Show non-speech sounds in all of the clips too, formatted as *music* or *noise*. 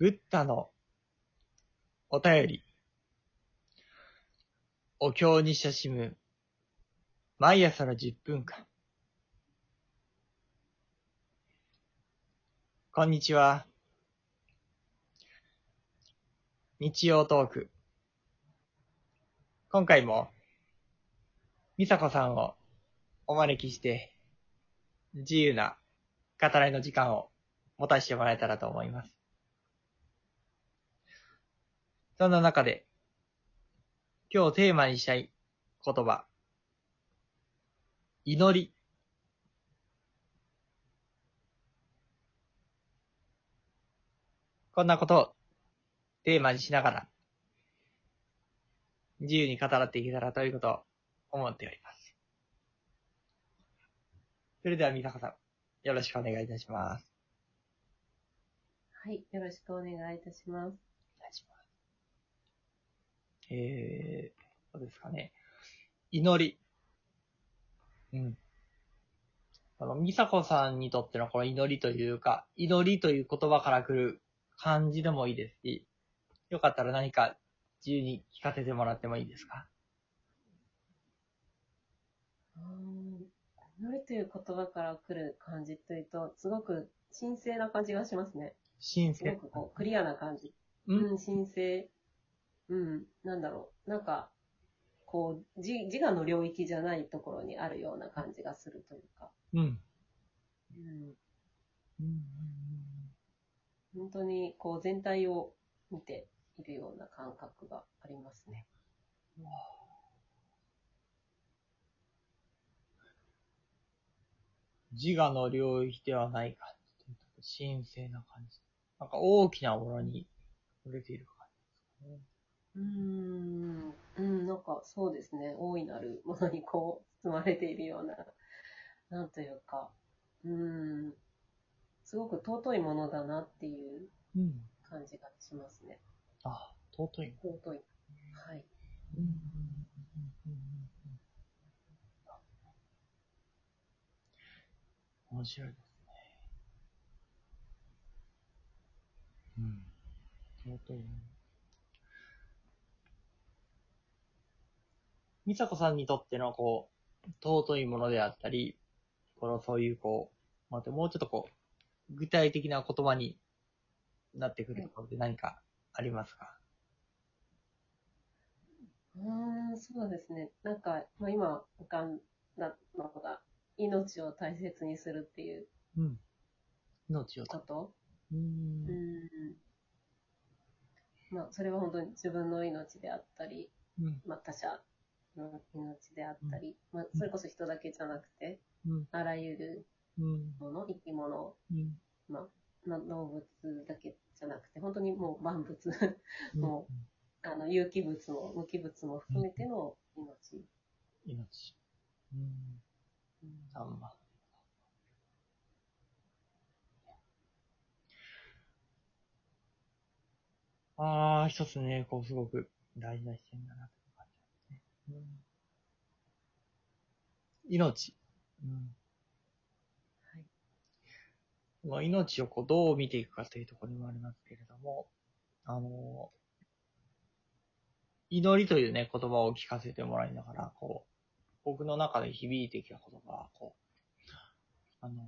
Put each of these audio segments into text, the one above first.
ブッダのお便り。お経に親しむ毎朝の10分間。こんにちは。日曜トーク。今回も、みさこさんをお招きして、自由な語らいの時間を持たせてもらえたらと思います。そんな中で、今日テーマにしたい言葉、祈り。こんなことをテーマにしながら、自由に語らっていけたらということを思っております。それでは、みさかさん、よろしくお願いいたします。はい。よろしくお願いいたします。えー、そうですかね。祈り。うん。あの、みさこさんにとってのこの祈りというか、祈りという言葉から来る漢字でもいいですし、よかったら何か自由に聞かせてもらってもいいですか？祈りという言葉から来る感じというと、すごく神聖な感じがしますね。神聖。すごくこう、クリアな感じ。ううんん、神聖。うん、なんだろう。なんか、こう、自自我の領域じゃないところにあるような感じがするというか。うん。うん、うん。本当にこう、全体を見ているような感覚がありますね。自我の領域ではない感じというと。神聖な感じ。なんか大きなものに触れている感じですかね。うーん、うん、なんかそうですね、大いなるものにこう、包まれているような、なんというか、うーん、すごく尊いものだなっていううん。感じがしますね。あ、尊い。尊い。はい。面白いですね。うん。尊い美佐子さんにとってのこう、尊いものであったり、このそういうこう、またもうちょっとこう、具体的な言葉になってくるところで何かありますか、うーん、そうですね。なんか、まあ、今浮かんだのが、命を大切にするっていううん。命をと。こと。う。うんん。まあ、それは本当に自分の命であったり、うん。まあ、他者の命であったり、まあ、それこそ人だけじゃなくて、うん。あらゆるうん。もの、生き物、うん。まあ、まあ、動物だけじゃなくて、本当にもう万物、もあの、有機物も無機物も含めての命。命。うん。あんま。ああ、一つね、こう、すごく大事な視点だな、とい命。うん。はい。まあ、命をこう、どう見ていくかというところにもありますけれども、あの、祈りというね、言葉を聞かせてもらいながら、こう、僕の中で響いてきた言葉は、こう、あの、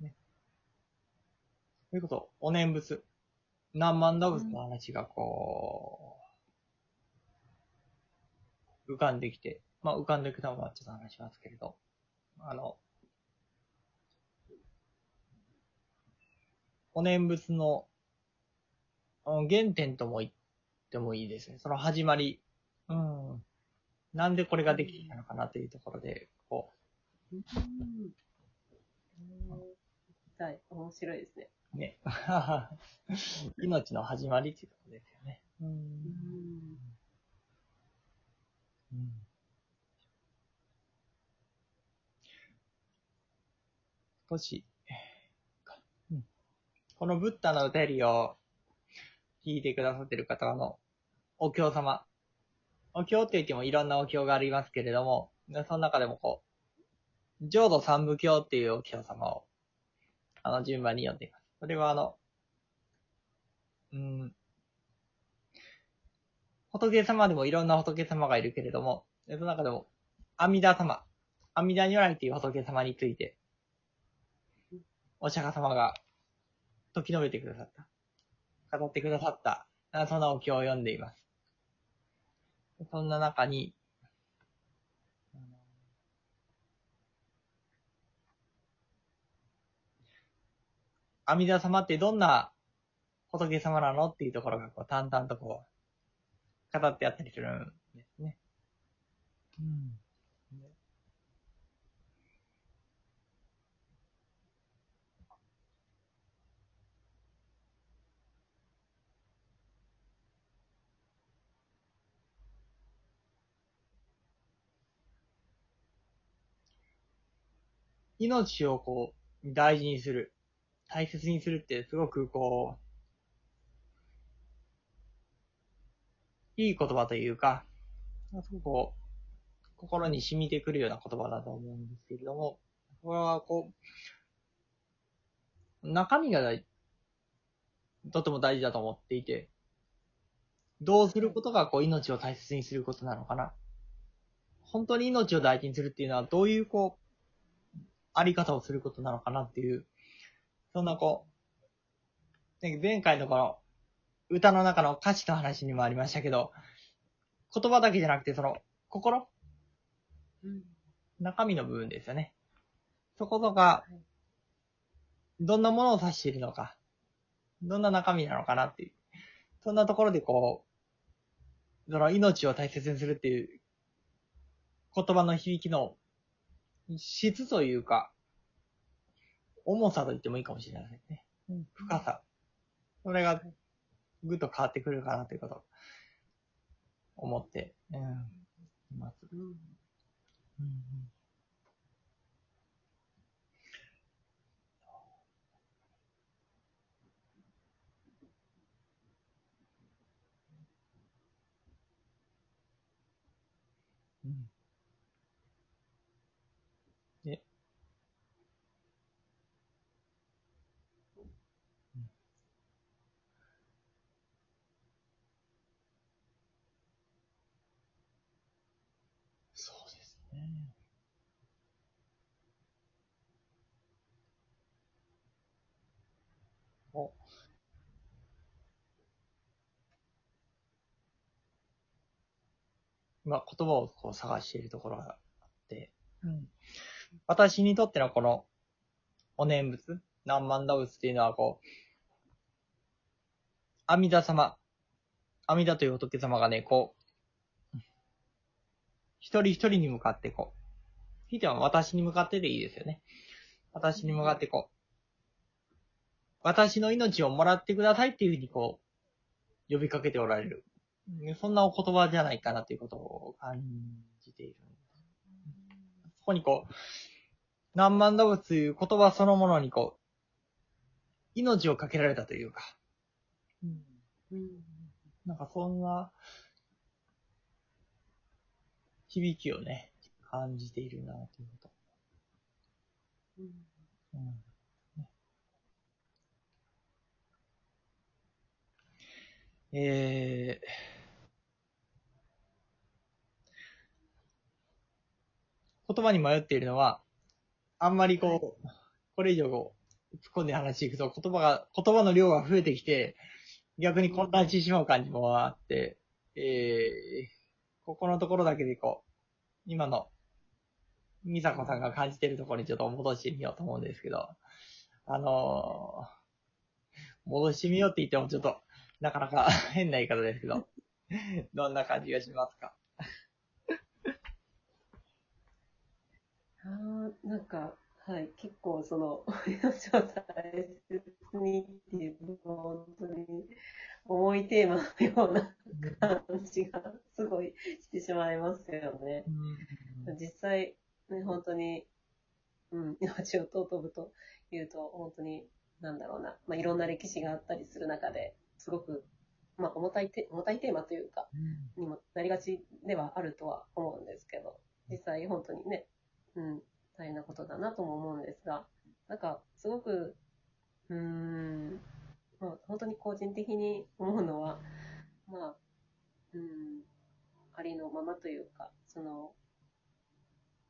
ね。それこそ、お念仏、何万動物の話がこう、浮かんできて、まあ浮かんできたのはちょっと話しますけれど、あの、お念仏のうん原点とも言ってもいいですね。その始まり。うん。なんでこれができてきたのかなというところで、こうん。はい。面白いですね。ね。*laughs* 命の始まりっていうころですよね。う。ん。うん少し、うんこのブッダのお便りを聞いてくださってる方のお経様。お経って言ってもいろんなお経がありますけれども、その中でもこう、浄土三部経っていうお経様をあの、順番に読んでいます。それはあの、うん、仏様でもいろんな仏様がいるけれども、その中でも、阿弥陀様、阿弥陀如来という仏様について、お釈迦様が時述べてくださった。語ってくださった、そんなお経を読んでいます。そんな中に、阿弥陀様ってどんな仏様なのっていうところがこう淡々とこう、語ってあったりするんですね。うん。命をこう、大事にする。大切にするってすごくこう、いい言葉というか、すごくこう、心に染みてくるような言葉だと思うんですけれども、これはこう、中身が大とても大事だと思っていて、どうすることがこう命を大切にすることなのかな。本当に命を大事にするっていうのはどういうこう、あり方をすることなのかなっていう、そんなこう、ね前回のこの歌の中の歌詞の話にもありましたけど、言葉だけじゃなくてその心、うん。中身の部分ですよね。そことが、どんなものを指しているのか、どんな中身なのかなっていう。そんなところでこう、その命を大切にするっていう言葉の響きの質というか、重さと言ってもいいかもしれませんね。深さ。それがぐっと変わってくるかなということを思って、うん、います。うんね。お。今、言葉をこう探しているところがあって、うん。私にとってのこの、お念仏、何万打仏っていうのはこう、阿弥陀様、阿弥陀という仏様がね、こう、一人一人に向かってこう、ひいては私に向かってでいいですよね。私に向かってこう、私の命をもらってくださいっていうふうにこう、呼びかけておられる。そんなお言葉じゃないかなということを感じている。そこにこう、何万打仏という言葉そのものにこう、命をかけられたというか、うん。なんかそんな、響きをね、感じているなというこうん。と。うんねえー、言葉に迷っているのは、あんまりこう、これ以上こう、突っ込んで話していくと言葉が、言葉の量が増えてきて、逆に混乱してしまう感じもあって、えー、ここのところだけでこう、今の、美佐子さんが感じてるところにちょっと戻してみようと思うんですけど、あのー戻してみようって言ってもちょっと、なかなか *laughs* 変な言い方ですけど、*laughs* どんな感じがしますか？ああ、なんか、はい、結構その、*laughs* 命を大切にっていう、本当に重いテーマのような感じがすごいしてしまいますよね。実際、ね、本当に、うん、命を尊ぶというと、本当に、なんだろうな、まあ、いろんな歴史があったりする中で、すごく、まあ、重たいテ重たいテーマというか、にもなりがちではあるとは思うんですけど、実際本当にね、うん、大変なことだなとも思うんですが、なんか、すごく、うーん、まあ、本当に個人的に思うのは、まあ、うん、ありのままというか、その、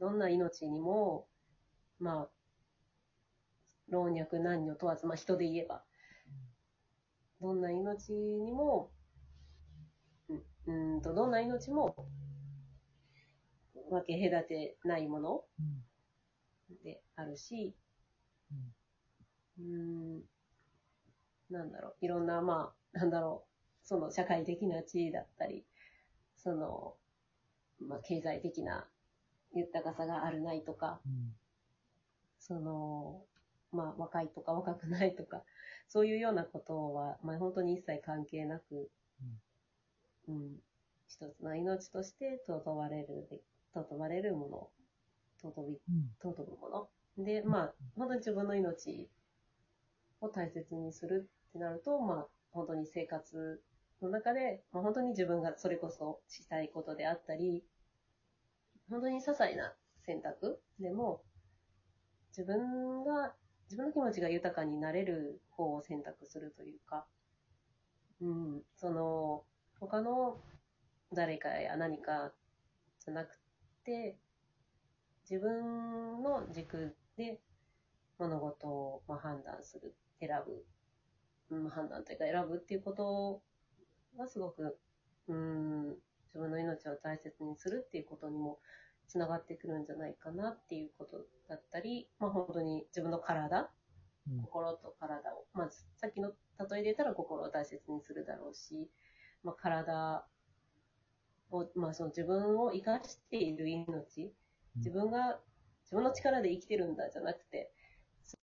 どんな命にも、まあ、老若男女問わず、まあ人で言えば、どんな命にも、うんうーんと、どんな命も、分け隔てないもの。であるし、うーん、なんだろう、いろんな、まあ、なんだろう、その社会的な地位だったり、その、まあ、経済的な豊かさがあるないとか、うん。その、まあ、若いとか若くないとか、そういうようなことは、まあ、本当に一切関係なく、うん、一つの命として尊われるべ、尊われるもの、尊び、うん。尊ぶもの。で、まあ、本当に自分の命を大切にするってなると、まあ、本当に生活の中で、まあ、本当に自分がそれこそしたいことであったり、本当に些細な選択でも、自分が、自分の気持ちが豊かになれる方を選択するというか、うん、その、他の誰かや何かじゃなくて、自分の軸で物事をまあ判断する、選ぶ、うん、判断というか選ぶっていうことがすごく、うん、自分の命を大切にするっていうことにもつながってくるんじゃないかなっていうことだったり、まあ本当に自分の体、うん。心と体を、まずさっきの例えで言ったら心を大切にするだろうし、まあ体を、まあその自分を生かしている命、自分が、自分の力で生きてるんだじゃなくて、